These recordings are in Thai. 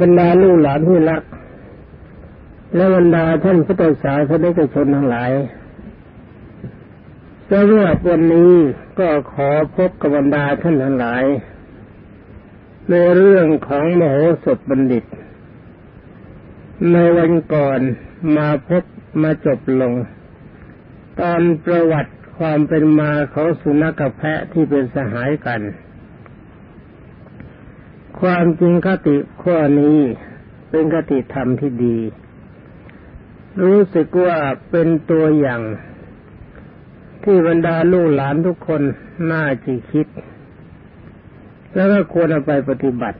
บรรดาลูกหลานที่รัก และบรรดาท่านพุทธศาสนิกชนทั้งหลายสำหรับวันนี้ก็ขอพบกับบรรดาท่านทั้งหลาย ในเรื่องของมโหสถบัณฑิต ในวันก่อนมาพบมาจบลง ตอนประวัติความเป็นมาของสุนัขกับแพะที่เป็นสหายกัน ความจริงคติข้อนี้เป็นคติธรรมที่ดี รู้สึกว่าเป็นตัวอย่าง ที่บรรดาลูกหลานทุกคนน่าจะคิด แล้วก็ควรเอาไปปฏิบัติ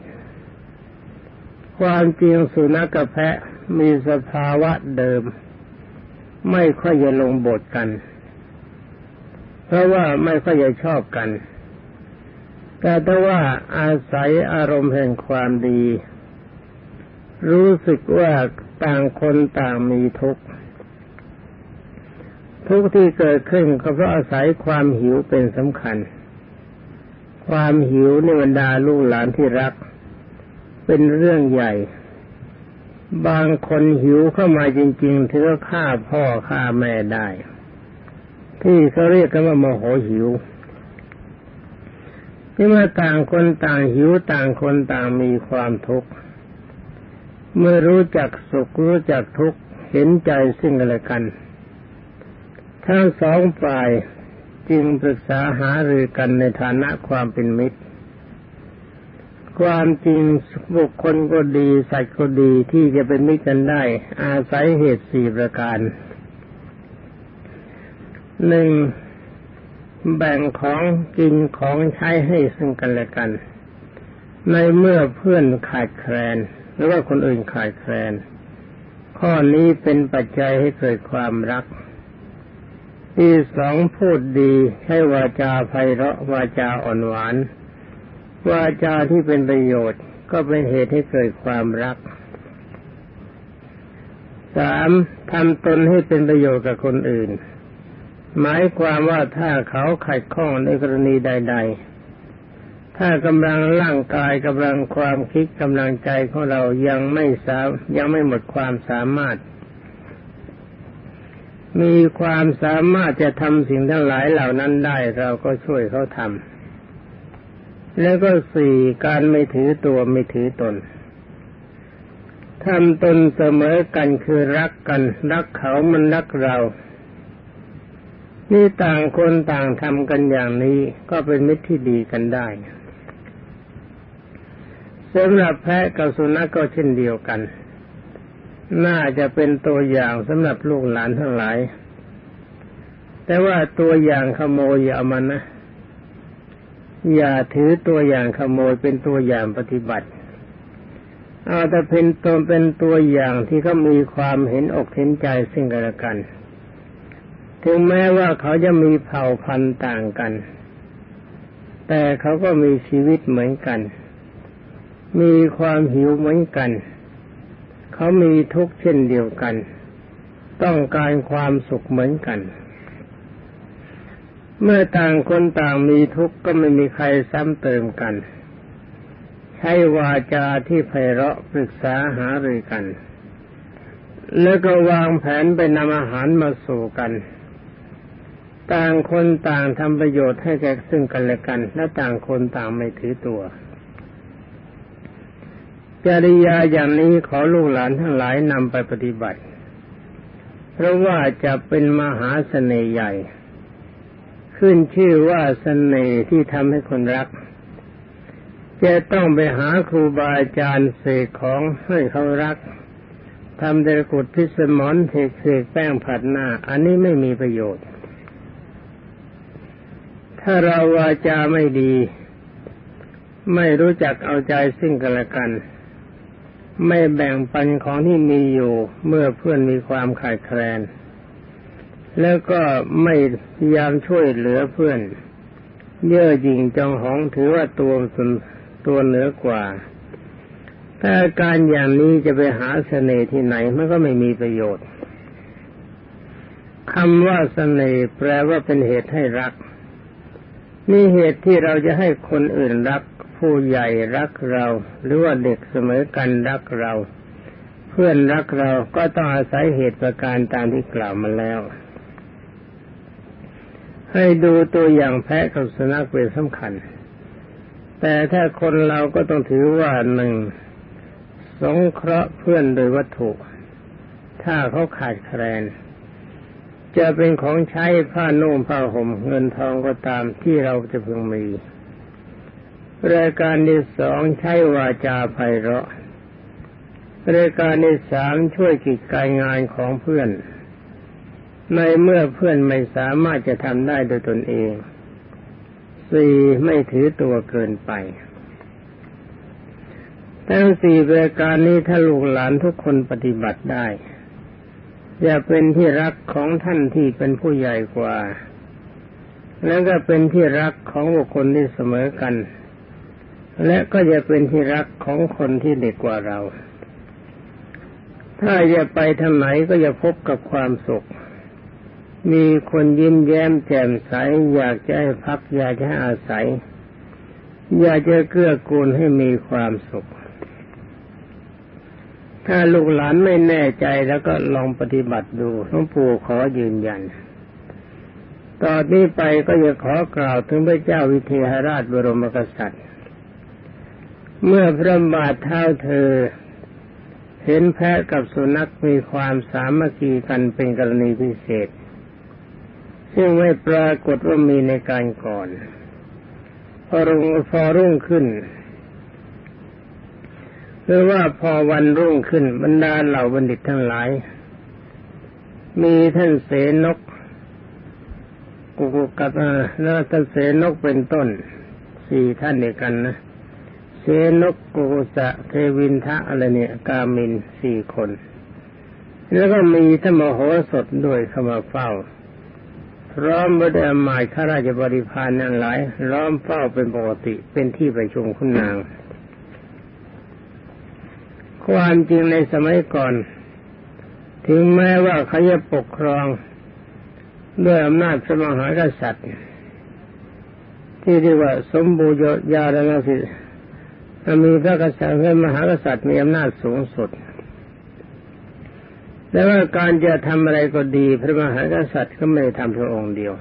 ความจริงสุนัขกับแพะมีสภาวะเดิม ไม่ค่อยจะลงบทกัน เพราะว่าไม่ค่อยจะชอบกัน แต่ถ้าว่าอาศัยอารมณ์แห่งความดี รู้สึกว่าต่างคนต่างมีทุกข์ทุกที่เกิดขึ้นก็เพราะอาศัยความหิวเป็นสำคัญ ความหิวในบรรดาลูกหลานที่รัก เป็นเรื่องใหญ่ บางคนหิวเข้ามาจริง ๆ ถือว่าฆ่าพ่อฆ่าแม่ได้ ที่เขาเรียกกันว่าโมโหหิว ที่เมื่อต่างคนต่างหิวต่างคนต่างมีความทุกข์เมื่อรู้จักสุขรู้จักทุกข์เห็นใจซึ่งกันและกัน ทั้งสองฝ่ายจึงปรึกษาหารือกันในฐานะความเป็นมิตร ความจริงบุคคลก็ดีสัตว์ก็ดีที่จะเป็นมิตรกันได้ อาศัยเหตุสี่ประการหนึ่ง แบ่งของกินของใช้ให้ซึ่งกันและกัน ในเมื่อเพื่อนขาดแคลน หรือว่าคนอื่นขาดแคลน ข้อนี้เป็นปัจจัยให้เกิดความรัก ที่สองพูดดีให้วาจาไพเราะวาจาอ่อนหวาน วาจาที่เป็นประโยชน์ก็เป็นเหตุให้เกิดความรักสามทำตนให้เป็นประโยชน์กับคนอื่น หมายความว่าถ้าเขาขัดข้องในกรณีใด ๆ ถ้ากำลังร่างกายกำลังความคิดกำลังใจของเรายังไม่สายังไม่หมดความสามารถ มีความสามารถจะทำสิ่งทั้งหลายเหล่านั้นได้เราก็ช่วยเขาทำแล้วก็สี่การไม่ถือตัวไม่ถือตนทำตนเสมอกันคือรักกัน รักเขามันรักเรา นี่ต่างคนต่างทำกันอย่างนี้ก็เป็นมิตรที่ดีกันได้สำหรับแพะกับสุนัขกก็เช่นเดียวกัน น่าจะเป็นตัวอย่างสำหรับลูกหลานทั้งหลาย แต่ว่าตัวอย่างขโมยอย่ามันนะ อย่าถือตัวอย่างขโมยเป็นตัวอย่างปฏิบัติ เอาแต่เป็นตัวเป็นตัวอย่างที่เขามีความเห็นอกเห็นใจซึ่งกันและกัน ถึงแม้ว่าเขาจะมีเผ่าพันธุ์ต่างกัน แต่เขาก็มีชีวิตเหมือนกัน มีความหิวเหมือนกัน เขามีทุกข์เช่นเดียวกัน ต้องการความสุขเหมือนกัน เมื่อต่างคนต่างมีทุกข์ก็ไม่มีใครซ้ำเติมกัน ใช้วาจาที่ไพเราะปรึกษาหารือกันแล้วก็วางแผนไปนำอาหารมาสู่กัน ต่างคนต่างทำประโยชน์ให้แก่ซึ่งกันและกัน และต่างคนต่างไม่ถือตัว จริยาอย่างนี้ขอลูกหลานทั้งหลายนำไปปฏิบัติ เพราะว่าจะเป็นมหาเสน่ห์ใหญ่ ขึ้นชื่อว่าเสน่ห์ที่ทำให้คนรัก จะต้องไปหาครูบาอาจารย์เสกของให้เขารักทำเดรกุดพิสมอนเทกเสกแป้งผัดหน้า อันนี้ไม่มีประโยชน์ ถ้าเราวาจาไม่ดี ไม่รู้จักเอาใจซึ่งกันและกัน ไม่แบ่งปันของที่มีอยู่เมื่อเพื่อนมีความขาดแคลน แล้วก็ไม่พยายามช่วยเหลือเพื่อน เย่อหยิ่งจองหองถือว่าตัวสนตัวเหนือกว่า ถ้าการอย่างนี้จะไปหาเสน่ห์ที่ไหนมันก็ไม่มีประโยชน์คำว่าเสน่ห์แปลว่าเป็นเหตุให้รัก นี่เหตุที่เราจะให้คนอื่นรัก ผู้ใหญ่รักเรา หรือว่าเด็กเสมอกันรักเรา เพื่อนรักเราก็ต้องอาศัยเหตุประการตามที่กล่าวมาแล้ว ให้ดูตัวอย่างแพะกับสุนัขเป็นสำคัญ แต่ถ้าคนเราก็ต้องถือว่าหนึ่งสงเคราะห์เพื่อนโดยวัตถุ ถ้าเขาขาดแคลน จะเป็นของใช้ผ้านุ่งผ้าห่มเงินทองก็ตามที่เราจะพึงมีรายการที่สองใช้วาจาไพเราะรายการที่สามช่วยกิจการงานของเพื่อน ในเมื่อเพื่อนไม่สามารถจะทำได้โดยตนเองสี่ไม่ถือตัวเกินไปทั้งสี่รายการนี้ถ้าลูกหลานทุกคนปฏิบัติได้ จะเป็นที่รักของท่านที่เป็นผู้ใหญ่กว่า แล้วก็เป็นที่รักของบุคคลที่เสมอกัน และก็จะเป็นที่รักของคนที่เด็กกว่าเรา ถ้าจะไปทางไหนก็จะพบกับความสุข มีคนยิ้มแย้มแจ่มใส อยากจะให้พักอยากจะให้อาศัย อยากจะเกื้อกูลให้มีความสุข ถ้าลูกหลานไม่แน่ใจแล้วก็ลองปฏิบัติดูหลวงปู่ขอยืนยัน ตอนนี้ไปก็จะขอกล่าวถึงพระเจ้าวิเทหราชบรมกษัตริย์ เมื่อพระบาทเท้าเธอ เห็นแพะกับสุนัขมีความสามัคคีกันเป็นกรณีพิเศษ ซึ่งไม่ปรากฏว่ามีในการก่อน พอรุ่งพอรุ่งขึ้น คือว่าพอวันรุ่งขึ้นบรรดาเหล่าบัณฑิตทั้งหลาย มีท่านเสนกกุกุกัตแล้วท่านเสนกเป็นต้นสี่ท่านเดียวกันนะเสนกกุกุสะเทวินทะอะไรเนี่ย กามินสี่คน แล้วก็มีท่านมโหสถด้วยเข้ามาเฝ้าพร้อมบด้หมายข้าราชบริพารนั่นหลายล้อมเฝ้าเป็นปกติเป็นที่ประชุมคุณนาง ความจริงในสมัยก่อน ถึงแม้ว่าเขาจะปกครองด้วยอำนาจสมหากษัตริย์ ที่เรียกว่าสมบูรณ์ยาดนสิมีพระกษัตริย์เป็นมหากษัตริย์มีอำนาจสูงสุด แต่ว่าการจะทำอะไรก็ดี พระมหากษัตริย์ก็ไม่ได้ทำเพียงองค์เดียว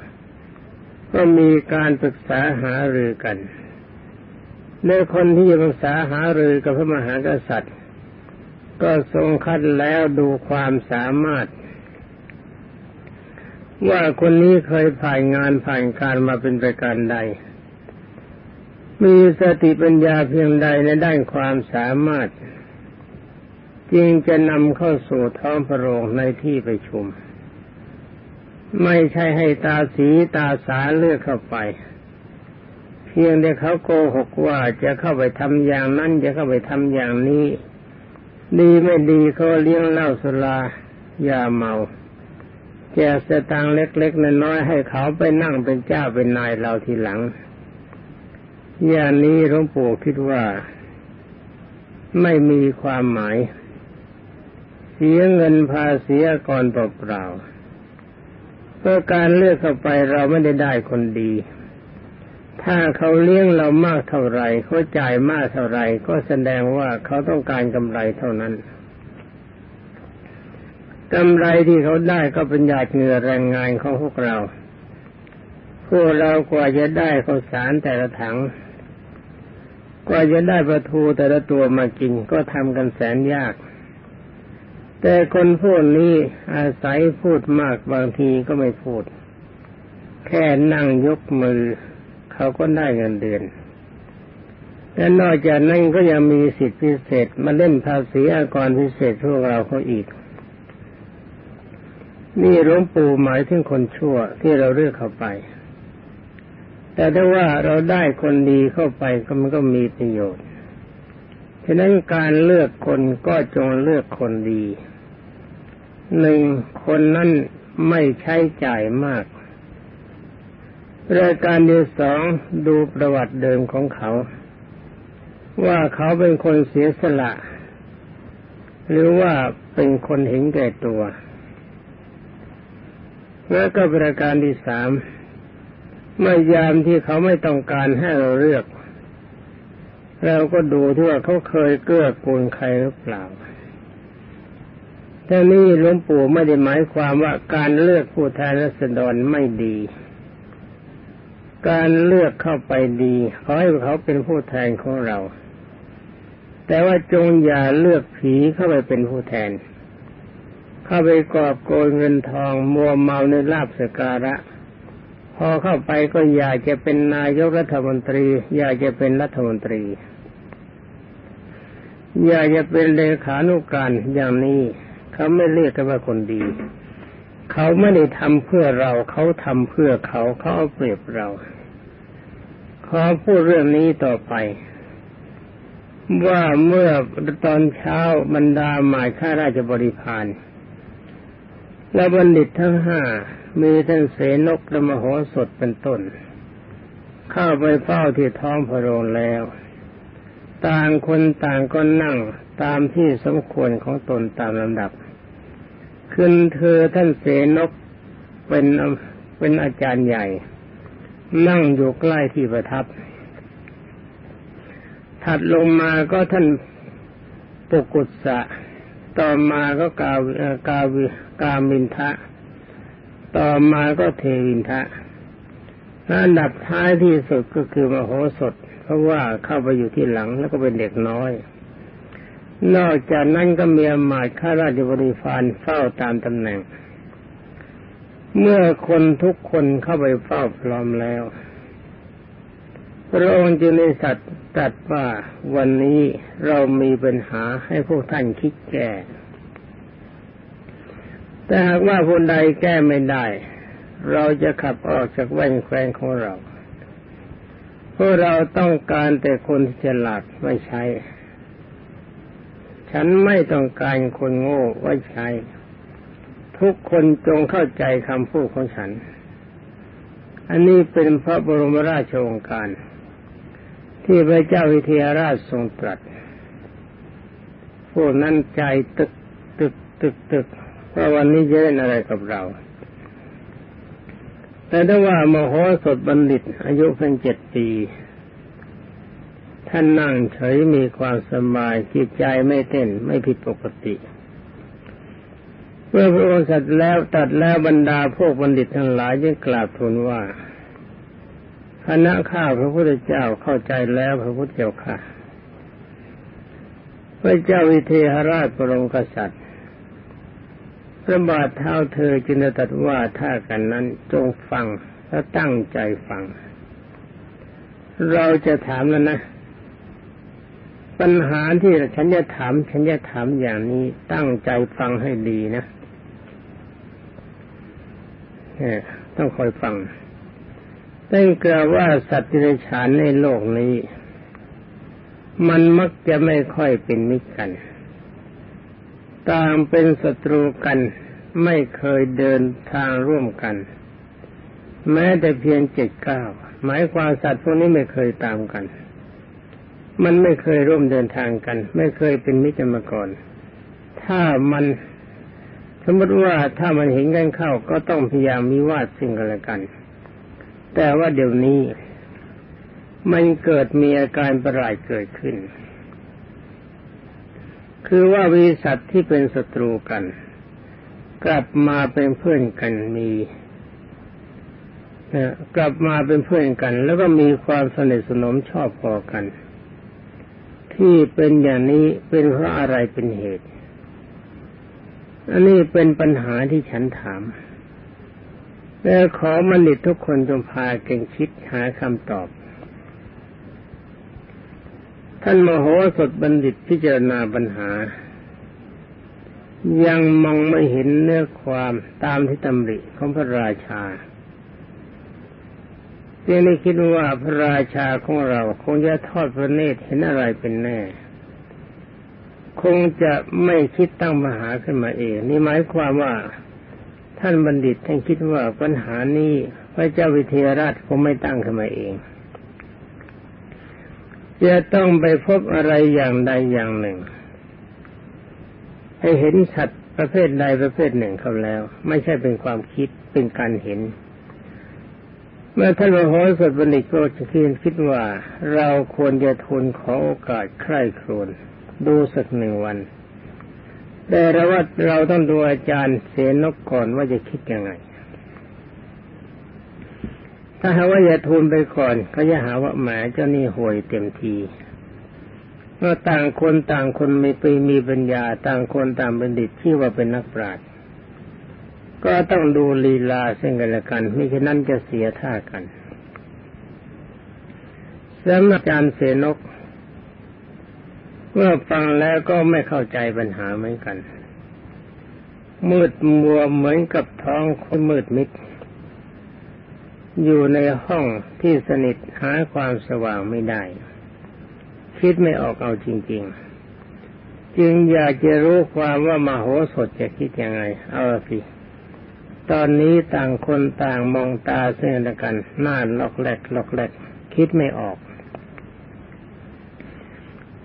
ก็มีการปรึกษาหารือกันในคนที่จะปรึกษาหารือกับพระมหากษัตริย์ ก็ทรงคัดแล้วดูความสามารถ ว่าคนนี้เคยผ่านงานผ่านการมาเป็นประการใด มีสติปัญญาเพียงใดในด้านความสามารถ จึงจะนำเข้าสู่ท้องพระโรงในที่ประชุม ไม่ใช่ให้ตาสีตาสาเลือกเข้าไปเพียงแต่เขาโกหกว่าจะเข้าไปทำอย่างนั้นจะเข้าไปทำอย่างนี้ ดีไม่ดีเขาเลี้ยงเหล้าสุรายาเมา แจกสตางค์เล็กๆน้อยๆให้เขาไปนั่งเป็นเจ้าเป็นนายเราทีหลังอย่างนี้หลวงปู่คิดว่าไม่มีความหมาย เสียเงินภาษีก่อนเปล่าๆเพราะการเลือกเข้าไปเราไม่ได้ได้คนดี ถ้าเขาเลี้ยงเรามากเท่าไรเขาจ่ายมากเท่าไรก็แสดงว่าเขาต้องการกำไรเท่านั้นกำไรที่เขาได้ก็เป็นหยาดเหงื่อแรงงานของพวกเรา พวกเรากว่าจะได้ข้าวสารแต่ละถัง กว่าจะได้ประทูแต่ละตัวมากินก็ทำกันแสนยาก แต่คนพวกนี้อาศัยพูดมากบางทีก็ไม่พูด แค่นั่งยกมือ เขาก็ได้เงินเดือนและนอกจากนั้นก็ยังมีสิทธิพิเศษมาเล่นภาษีอากรพิเศษพวกเราเขาอีก นี่หลวงปู่หมายถึงคนชั่วที่เราเลือกเข้าไป แต่ถ้าว่าเราได้คนดีเข้าไปก็มันก็มีประโยชน์ฉะนั้นการเลือกคนก็จงเลือกคนดีหนึ่งคนนั้นไม่ใช้จ่ายมาก รายการที่สองดูประวัติเดิมของเขา ว่าเขาเป็นคนเสียสละ หรือว่าเป็นคนเห็นแก่ตัว แล้วก็ประการที่สามเมื่อยามที่เขาไม่ต้องการให้เราเลือก เราก็ดูที่ว่าเขาเคยเกื้อกูลใครหรือเปล่าแต่นี่หลวงปู่ไม่ได้หมายความว่าการเลือกผู้แทนรัศดรไม่ดี การเลือกเข้าไปดี ขอให้เขาเป็นผู้แทนของเรา แต่ว่าจงอย่าเลือกผีเข้าไปเป็นผู้แทน เข้าไปกอบโกยเงินทองมัวเมาในลาบสการะ พอเข้าไปก็อยากจะเป็นนายกรัฐมนตรี อยากจะเป็นรัฐมนตรี อยากจะเป็นเลขานุการอย่างนี้ เขาไม่เรียกกันว่าคนดี เขาไม่ได้ทำเพื่อเราเขาทำเพื่อเขาเขาเอาเปรียบเราขอพูดเรื่องนี้ต่อไป ว่าเมื่อตอนเช้าบรรดาหมายข้าราชบริพารและบัณฑิตทั้งห้ามีท่านเสนกและมโหสถเป็นต้น เข้าไปเฝ้าที่ท้องพระโรงแล้ว ต่างคนต่างก็นั่งตามที่สมควรของตนตามลำดับ คืนเธอท่านเสนกเป็นเป็นอาจารย์ใหญ่ นั่งอยู่ใกล้ที่ประทับ ถัดลงมาก็ท่านปุกุสะต่อมาก็กาวกาวิกามินทะ ต่อมาก็เทวินทะอันดับท้ายที่สุดก็คือมโหสถ เพราะว่าเข้าไปอยู่ที่หลังแล้วก็เป็นเด็กน้อย นอกจากนั้นก็มีอมาตย์ข้าราชบริพารเฝ้าตามตำแหน่ง เมื่อคนทุกคนเข้าไปเฝ้าพร้อมแล้ว พระองค์จึงได้สัตว์ตัดว่าวันนี้เรามีปัญหาให้พวกท่านคิดแก้แต่หากว่าคนใดแก้ไม่ได้ เราจะขับออกจากแว่นแควนของเรา เพราะเราต้องการแต่คนที่ฉลาดไม่ใช่ ฉันไม่ต้องการคนโง่ไว้ใช้ ทุกคนจงเข้าใจคำพูดของฉัน อันนี้เป็นพระบรมราชโองการ ที่พระเจ้าวิเทหราชทรงตรัสพวกนั้นใจตึกตึกตึกตึกว่าวันนี้จะเล่นอะไรกับเรา แต่ถ้าว่ามโหสถบัณฑิต อายุเพียงเจ็ดปี ท่านนั่งเฉยมีความสบายจิตใจไม่เต้นไม่ผิดปกติ เมื่อพระองค์สัตว์แล้วตัดแล้วบรรดาพวกบัณฑิตทั้งหลายยังกราบทูลว่าคณะข้าพระพุทธเจ้าเข้าใจแล้วพระพุทธเจ้าค่ะ พระเจ้าวิเทหราชปรงกษัตริย์พระบาทเท้าเธอจึงตัดว่าถ้ากันนั้นจงฟังและตั้งใจฟัง เราจะถามแล้วนะ ปัญหาที่ฉันจะถามฉันจะถามอย่างนี้ตั้งใจฟังให้ดีนะต้องคอยฟังตั้งกล่าวว่าสัตว์ที่ฉานในโลกนี้ มันมักจะไม่ค่อยเป็นมิตรกัน ต่างเป็นศัตรูกันไม่เคยเดินทางร่วมกัน แม้แต่เพียงเจ็ดเก้าหมายความสัตว์พวกนี้ไม่เคยตามกัน มันไม่เคยร่วมเดินทางกัน ไม่เคยเป็นมิตรมาก่อน ถ้ามันสมมติว่าถ้ามันเห็นกันเข้าก็ต้องพยายามมีวาดสิ่งกันละกัน แต่ว่าเดี๋ยวนี้ มันเกิดมีอาการประหลาดเกิดขึ้น คือว่าวิสัตว์ที่เป็นศัตรูกัน กลับมาเป็นเพื่อนกันมีกลับมาเป็นเพื่อนกัน แล้วก็มีความสนิทสนมชอบพอกัน ที่เป็นอย่างนี้เป็นเพราะอะไรเป็นเหตุ อันนี้เป็นปัญหาที่ฉันถาม และขอมนิตทุกคนจงพาเก่งคิดหาคำตอบ ท่านมโหสถบัณฑิตพิจารณาปัญหา ยังมองไม่เห็นเนื้อความตามที่ตำริของพระราชา จึงได้คิดว่าพระราชาของเราคงจะทอดพระเนตรเห็นอะไรเป็นแน่ คงจะไม่คิดตั้งมหาขึ้นมาเอง นี่หมายความว่าท่านบัณฑิตท่านคิดว่าปัญหานี้พระเจ้าวิเทหราชคงไม่ตั้งขึ้นมาเองจะต้องไปพบอะไรอย่างใดอย่างหนึ่ง ให้เห็นสัตว์ประเภทใดประเภทหนึ่งเขาแล้ว ไม่ใช่เป็นความคิดเป็นการเห็น เมื่อท่านมโหสถบัณฑิตก็จะคิดคิดว่าเราควรจะทูลขอโอกาสใคร่ครวญดูสักหนึ่งวัน แต่เราว่าเราต้องดูอาจารย์เสนกก่อนว่าจะคิดยังไง ถ้าหาว่าอย่าทูลไปก่อนเขาจะหาว่าแหมเจ้านี่ห่วยเต็มทีเมื่อต่างคนต่างคนมีปีมีปัญญา ต่างคนต่างบัณฑิตที่ว่าเป็นนักปราชญ์ ก็ต้องดูลีลาซึ่งกันและกันมิฉะนั้นจะเสียท่ากันสำหรับอาจารย์เสนก เมื่อฟังแล้วก็ไม่เข้าใจปัญหาเหมือนกัน มืดมัวเหมือนกับท้องคนมืดมิด อยู่ในห้องที่สนิทหาความสว่างไม่ได้ คิดไม่ออกเอาจริง ๆ จึงอยากจะรู้ความว่ามโหสถจะคิดยังไง เอาสิ ตอนนี้ต่างคนต่างมองตาซึ่งกัน หน้าล็อกแหลกล็อกแหลก คิดไม่ออก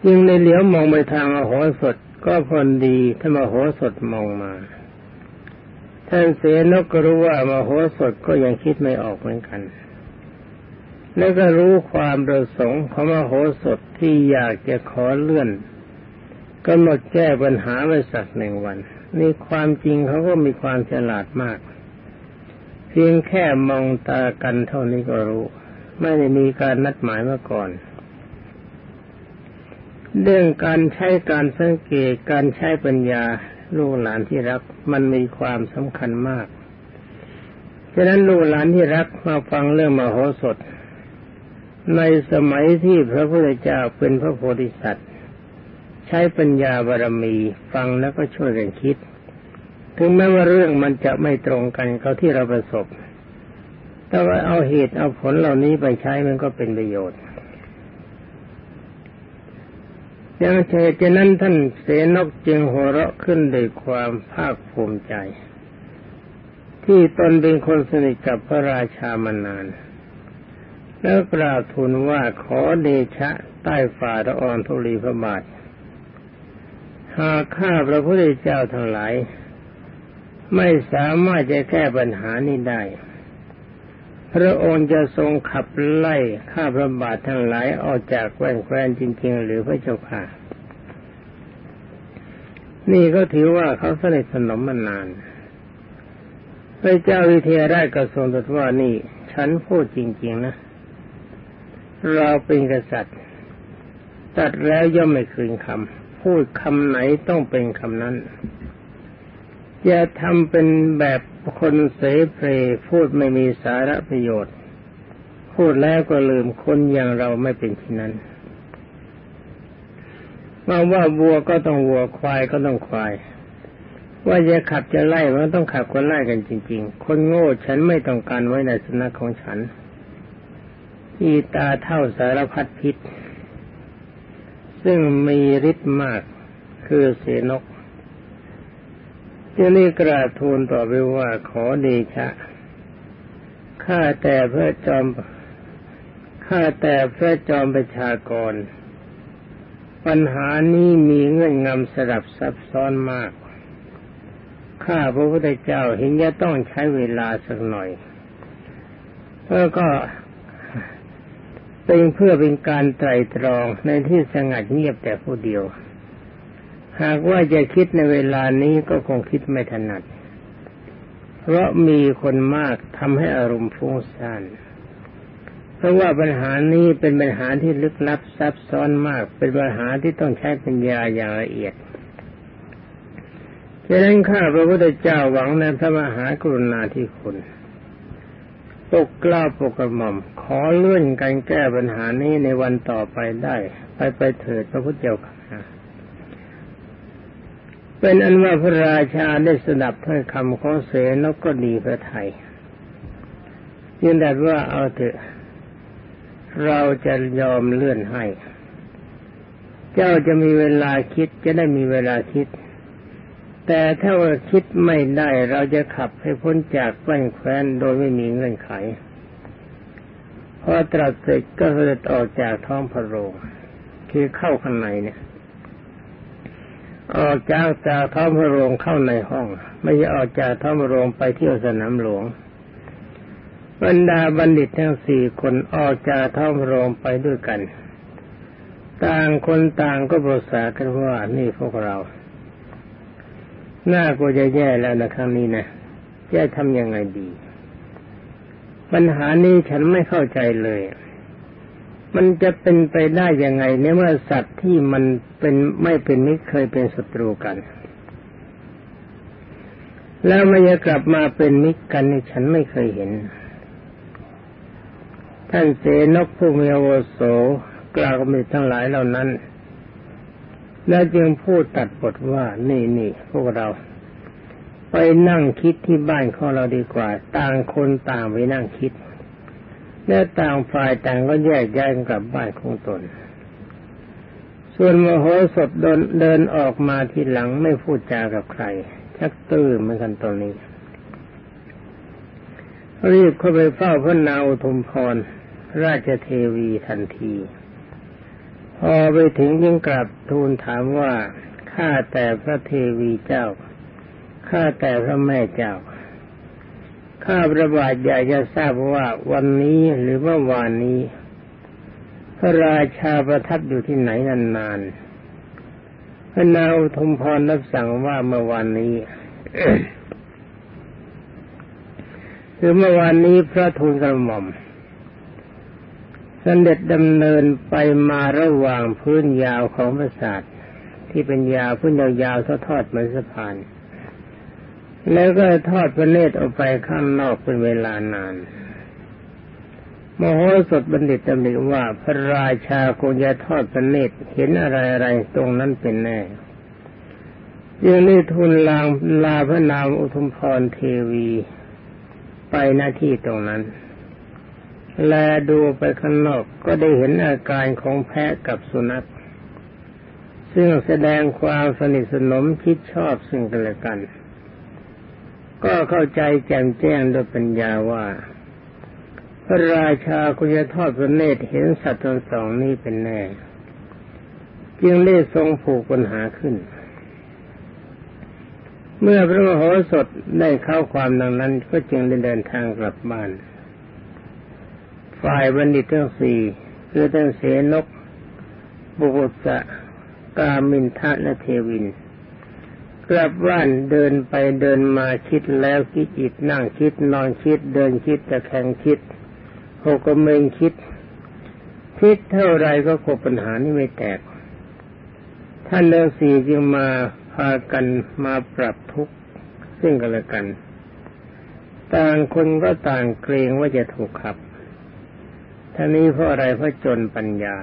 จึงในเหลียวมองไปทางมโหสถก็พอดีถ้ามโหสถมองมาท่านเสนกก็รู้ว่ามโหสถก็ยังคิดไม่ออกเหมือนกัน แล้วก็รู้ความประสงค์ของมโหสถที่อยากจะขอเลื่อนก็หมดแก้ปัญหาไว้สักหนึ่งวัน นี่ความจริงเขาก็มีความฉลาดมาก เพียงแค่มองตากันเท่านี้ก็รู้ ไม่ได้มีการนัดหมายมาก่อน เรื่องการใช้การสังเกตการใช้ปัญญาลูกหลานที่รักมันมีความสำคัญมากฉะนั้นลูกหลานที่รักมาฟังเรื่องมโหสถ ในสมัยที่พระพุทธเจ้าเป็นพระโพธิสัตว์ ใช้ปัญญาบารมีฟังแล้วก็ช่วยกันคิด ถึงแม้ว่าเรื่องมันจะไม่ตรงกันกับที่เราประสบ แต่ว่าเอาเหตุเอาผลเหล่านี้ไปใช้มันก็เป็นประโยชน์ยังเฉะนั้นท่านเสนกจึงหัวเราะขึ้นด้วยความภาคภูมิใจ ที่ตนเป็นคนสนิทกับพระราชามานาน แล้วกราบทูลว่าขอเดชะใต้ฝ่าละออนทุลีพระบาท หากข้าพระพุทธเจ้าทั้งหลาย ไม่สามารถจะแก้ปัญหานี้ได้ พระองค์จะทรงขับไล่ข้าพระบาททั้งหลายออกจากแคว้นแคว้นจริง ๆ หรือพระเจ้าค่ะ นี่ก็ถือว่าเขาสนิทสนมมานาน พระเจ้าวิเทหราชกระทรงตรัสว่านี่ ฉันพูดจริง ๆ นะ เราเป็นกษัตริย์ตัดแล้วย่อมไม่คืนคำ พูดคำไหนต้องเป็นคำนั้น อย่าทำเป็นแบบคนเสเพลพูดไม่มีสาระประโยชน์ พูดแล้วก็ลืมคนอย่างเราไม่เป็นเช่นั้นมาว่าวัวก็ต้องวัวควายก็ต้องควาย ว่าจะขับจะไล่มันต้องขับคนไล่กันจริง ๆ คนโง่ฉันไม่ต้องการไว้ในสนัขของฉันอีตาเท่าสารพัดพิษ ซึ่งมีฤทธิ์มากคือเสนกจะนี่กราทูลต่อไปว่าขอเดชะ ข้าแต่พระจอม ข้าแต่พระจอมประชากร ปัญหานี้มีเงื่อนงำสลับซับซ้อนมาก ข้าพระพุทธเจ้าเห็นจะต้องใช้เวลาสักหน่อยแล้วก็ เป็นเพื่อเป็นการไตรตรองในที่สงัดเงียบแต่ผู้เดียว หากว่าจะคิดในเวลานี้ก็คงคิดไม่ถนัด เพราะมีคนมากทำให้อารมณ์ฟุ้งซ่านเพราะว่าปัญหานี้เป็นปัญหาที่ลึกลับซับซ้อนมาก เป็นปัญหาที่ต้องใช้ปัญญาอย่างละเอียดฉะนั้นข้าพระพุทธเจ้าหวังในพระมหากรุณาธิคุณ ปกกล้าปกกระหม่อม ขอเลื่อนการแก้ปัญหานี้ในวันต่อไปได้ ไปไปเถิดพระพุทธเจ้าค่ะเป็นอันว่าพระราชาได้สดับถ้อยคำของเสนก็ดีพระไทยยืนยันว่าเอาเถอะ เราจะยอมเลื่อนให้ เจ้าจะมีเวลาคิดจะได้มีเวลาคิด แต่ถ้าว่าคิดไม่ได้เราจะขับให้พ้นจากแว่นแคว้นโดยไม่มีเงื่อนไขพอตรัสเสร็จก็เสด็จออกจากท้องพระโรงคือเข้าข้างในเนี่ยออกจากจากท้องพระโรงเข้าในห้อง ไม่ใช่ออกจากท้องพระโรงไปเที่ยวสนามหลวงบรรดาบัณฑิตทั้งสี่คนออกจากท้องพระโรงไปด้วยกัน ต่างคนต่างก็ปรึกษากันว่านี่พวกเรา หน้าก็จะแย่แล้วนะครั้งนี้นะจะทำยังไงดี ปัญหานี้ฉันไม่เข้าใจเลย มันจะเป็นไปได้ยังไงในเมื่อสัตว์ที่มันเป็นไม่เป็นมิตรเคยเป็นศัตรูกัน แล้วมันจะกลับมาเป็นมิตรกันนี่ฉันไม่เคยเห็น ท่านเสนกผู้มีอโวโสกล่าวกับมิตรทั้งหลายเหล่านั้น แล้วจึงพูดตัดบทว่านี่นี่พวกเรา ไปนั่งคิดที่บ้านของเราดีกว่า ต่างคนต่างไปนั่งคิด และต่างฝ่ายต่างก็แยกย้ายกลับบ้านของตน ส่วนมโหสถเดินเดินออกมาทีหลังไม่พูดจากับใคร ชักตื้อเหมือนกันตอนนี้ รีบเข้าไปเฝ้าพระนาวทุมพรราชเทวีทันที พอไปถึงยิ่งกลับทูลถามว่าข้าแต่พระเทวีเจ้าข้าแต่พระแม่เจ้าข้าประบาทอยากจะทราบว่าวันนี้หรือเมื่อวานนี้ พระราชาประทับอยู่ที่ไหนนานๆพระนางอุทมพรรับสั่งว่าเมื่อวานนี้คือเมื่อวานนี้พระทูลกระหม่อม สเด็จดำเนินไปมาระหว่างพื้นยาวของปราสาทที่เป็นยาวพื้นยาวๆทอดเหมือนสะพาน แล้วก็ทอดพระเนตรออกไปข้างนอกเป็นเวลานานมโหสถบัณฑิตตำหนิว่าพระราชาคงจะทอดพระเนตรเห็นอะไรอะไรตรงนั้นเป็นแน่ยังได้ทูลลางลาพระนามอุทุมพรเทวี ไปหน้าที่ตรงนั้น แลดูไปข้างนอกก็ได้เห็นอาการของแพะกับสุนัข ซึ่งแสดงความสนิทสนมคิดชอบซึ่งกันและกัน ก็เข้าใจแจ่มแจ้งด้วยปัญญาว่า พระราชาคุณจะทอดพระเนตรเห็นสัตว์ทั้งสองนี้เป็นแน่ จึงได้ทรงผูกปัญหาขึ้น เมื่อพระมโหสถได้เข้าความดังนั้นก็จึงได้เดินทางกลับบ้าน ฝ่ายบัณฑิตทั้งสี่คือทั้งเสนก บุกษะกามินทะและเทวิน กลับบ้านเดินไปเดินมาคิดแล้วคิดอีกนั่งคิดนอนคิดเดินคิดตะแคงคิดหกเมงคิด คิดเท่าไรก็คบปัญหานี้ไม่แตก ท่านเรื่องสี่จึงมาพากันมาปรับทุกข์ซึ่งกันและกัน ต่างคนก็ต่างเกรงว่าจะถูกขับ ท่านี้เพราะอะไรเพราะจนปัญญา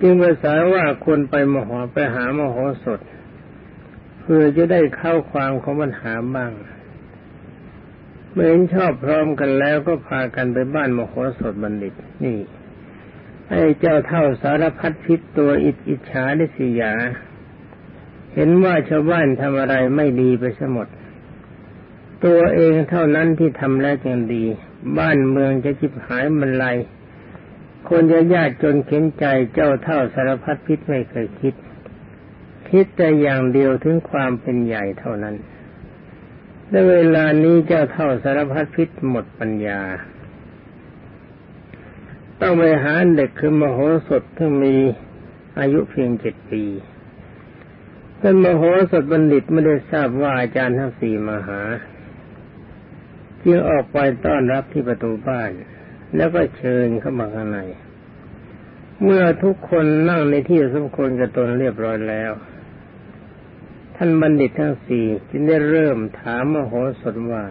จึงภาษาว่าควรไปมโหไปหามโหสถ เพื่อจะได้เข้าความของปัญหาบ้างเมื่อเห็นชอบพร้อมกันแล้วก็พากันไปบ้านมโหสถบัณฑิต นี่ไอ้เจ้าเท่าสารพัดพิษตัวอิจอิจฉาได้สิยา เห็นว่าชาวบ้านทำอะไรไม่ดีไปสมด ตัวเองเท่านั้นที่ทำแล้วยังดี บ้านเมืองจะจิบหายมันไรคนจะยากจนเข็นใจเจ้าเท่าสารพัดพิษไม่เคยคิด คิดแต่อย่างเดียวถึงความเป็นใหญ่เท่านั้นในเวลานี้เจ้าเท่าสารพัดพิษหมดปัญญา ต้องไปหาเด็กคือมโหสถที่มีอายุเพียงเจ็ดปีเป็นมโหสถบัณฑิตไม่ได้ทราบว่าอาจารย์ทั้งสี่มาหา จึงออกไปต้อนรับที่ประตูบ้าน แล้วก็เชิญเข้ามาข้างในเมื่อทุกคนนั่งในที่สมควรกับตนเรียบร้อยแล้ว ท่านบัณฑิตทั้งสี่จึงได้เริ่มถามมโหสถว่า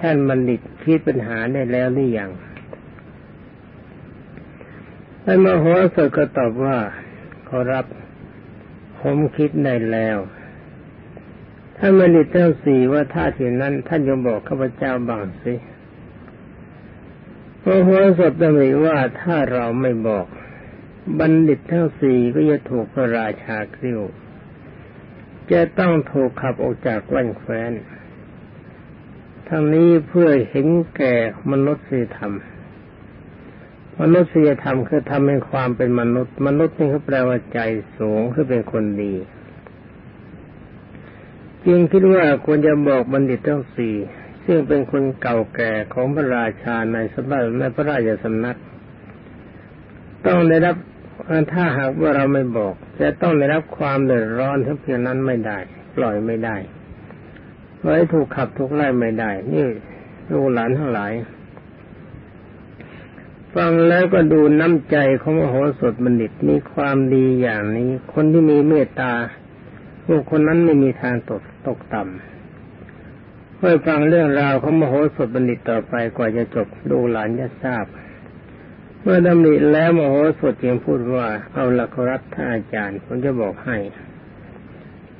ท่านบัณฑิตคิดปัญหาได้แล้วหรือยังท่านมโหสถก็ตอบว่าขอรับผมคิดได้แล้ว ท่านบัณฑิตทั้งสี่ว่าถ้าเช่นนั้น ท่านยงบอกข้าพเจ้าบ้างสิพระหัวสดตำหนิว่าถ้าเราไม่บอก บัณฑิตทั้งสี่ก็จะถูกพระราชากริ้วจะต้องถูกขับออกจากแว่นแคว้น ทั้งนี้เพื่อเห็นแก่มนุษยธรรม มนุษยธรรมคือทำให้ความเป็นมนุษย์ มนุษย์นี่เขาแปลว่าใจสูงคือเป็นคนดี จึงคิดว่าควรจะบอกบัณฑิตทั้งสี่ซึ่งซึ่งเป็นคนเก่าแก่ของพระราชาในสมัยในพระราชสำนัก ต้องได้รับถ้าหากว่าเราไม่บอก จะต้องได้รับความเดือดร้อนทั้งเพียงนั้นไม่ได้ ปล่อยไม่ได้ไว้ถูกขับถูกไล่ไม่ได้ นี่ลูกหลานทั้งหลาย ฟังแล้วก็ดูน้ำใจของมโหสถบัณฑิตมีความดีอย่างนี้ คนที่มีเมตตา บุคคลนั้นไม่มีทางตกตกต่ำเมื่อฟังเรื่องราวของมโหสถบัณฑิตต่อไปกว่าจะจบดูหลานจะทราบ เมื่อดำริแล้วมโหสถจึงพูดว่าเอาละครับท่านอาจารย์ผมจะบอกให้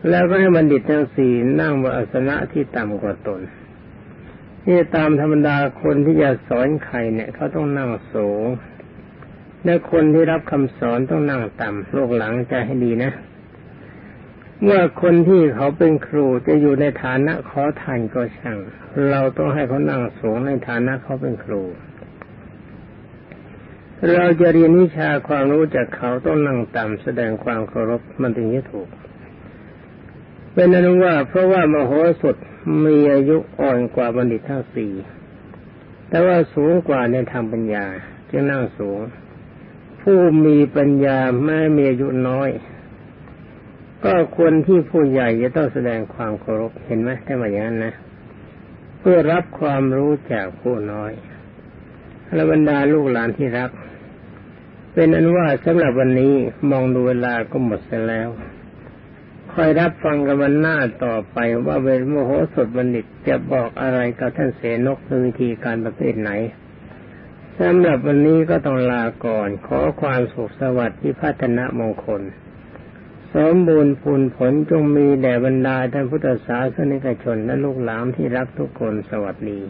แล้วก็ให้บัณฑิตทั้งสี่นั่งบนอาสนะที่ต่ำกว่าตนนี่ตามธรรมดาคนที่จะสอนใครเนี่ยเขาต้องนั่งสูงและคนที่รับคำสอนต้องนั่งต่ำลูกหลังใจให้ดีนะ เมื่อคนที่เขาเป็นครูจะอยู่ในฐานะขอทานก็ช่าง เราต้องให้เขานั่งสูงในฐานะเขาเป็นครู เราจะเรียนวิชาความรู้จากเขาต้องนั่งต่ำแสดงความเคารพมันถึงจะถูก เป็นนั้นว่าเพราะว่ามโหสถมีอายุอ่อนกว่าบัณฑิตทั้งสี่แต่ว่าสูงกว่าในทางปัญญา จึงนั่งสูง ผู้มีปัญญาแม้มีอายุน้อย ก็ควรที่ผู้ใหญ่จะต้องแสดงความเคารพเห็นไหมถ้าว่าอย่างนั้นนะ เพื่อรับความรู้จากผู้น้อยและบรรดาลูกหลานที่รัก เป็นอันว่าสำหรับวันนี้มองดูเวลาก็หมดไปแล้วคอยรับฟังกันวันหน้าต่อไปว่าเวรโมโหสดบัณฑิตจะบอกอะไรกับท่านเสนกในวิธีการประเภทไหนสำหรับวันนี้ก็ต้องลาก่อน ขอความสุขสวัสดิ์ที่พัฒนามงคล สมบูรณ์ผลผลจงมีแด่บรรดาท่านพุทธศาสนิกชนและลูกหลานที่รักทุกคนสวัสดี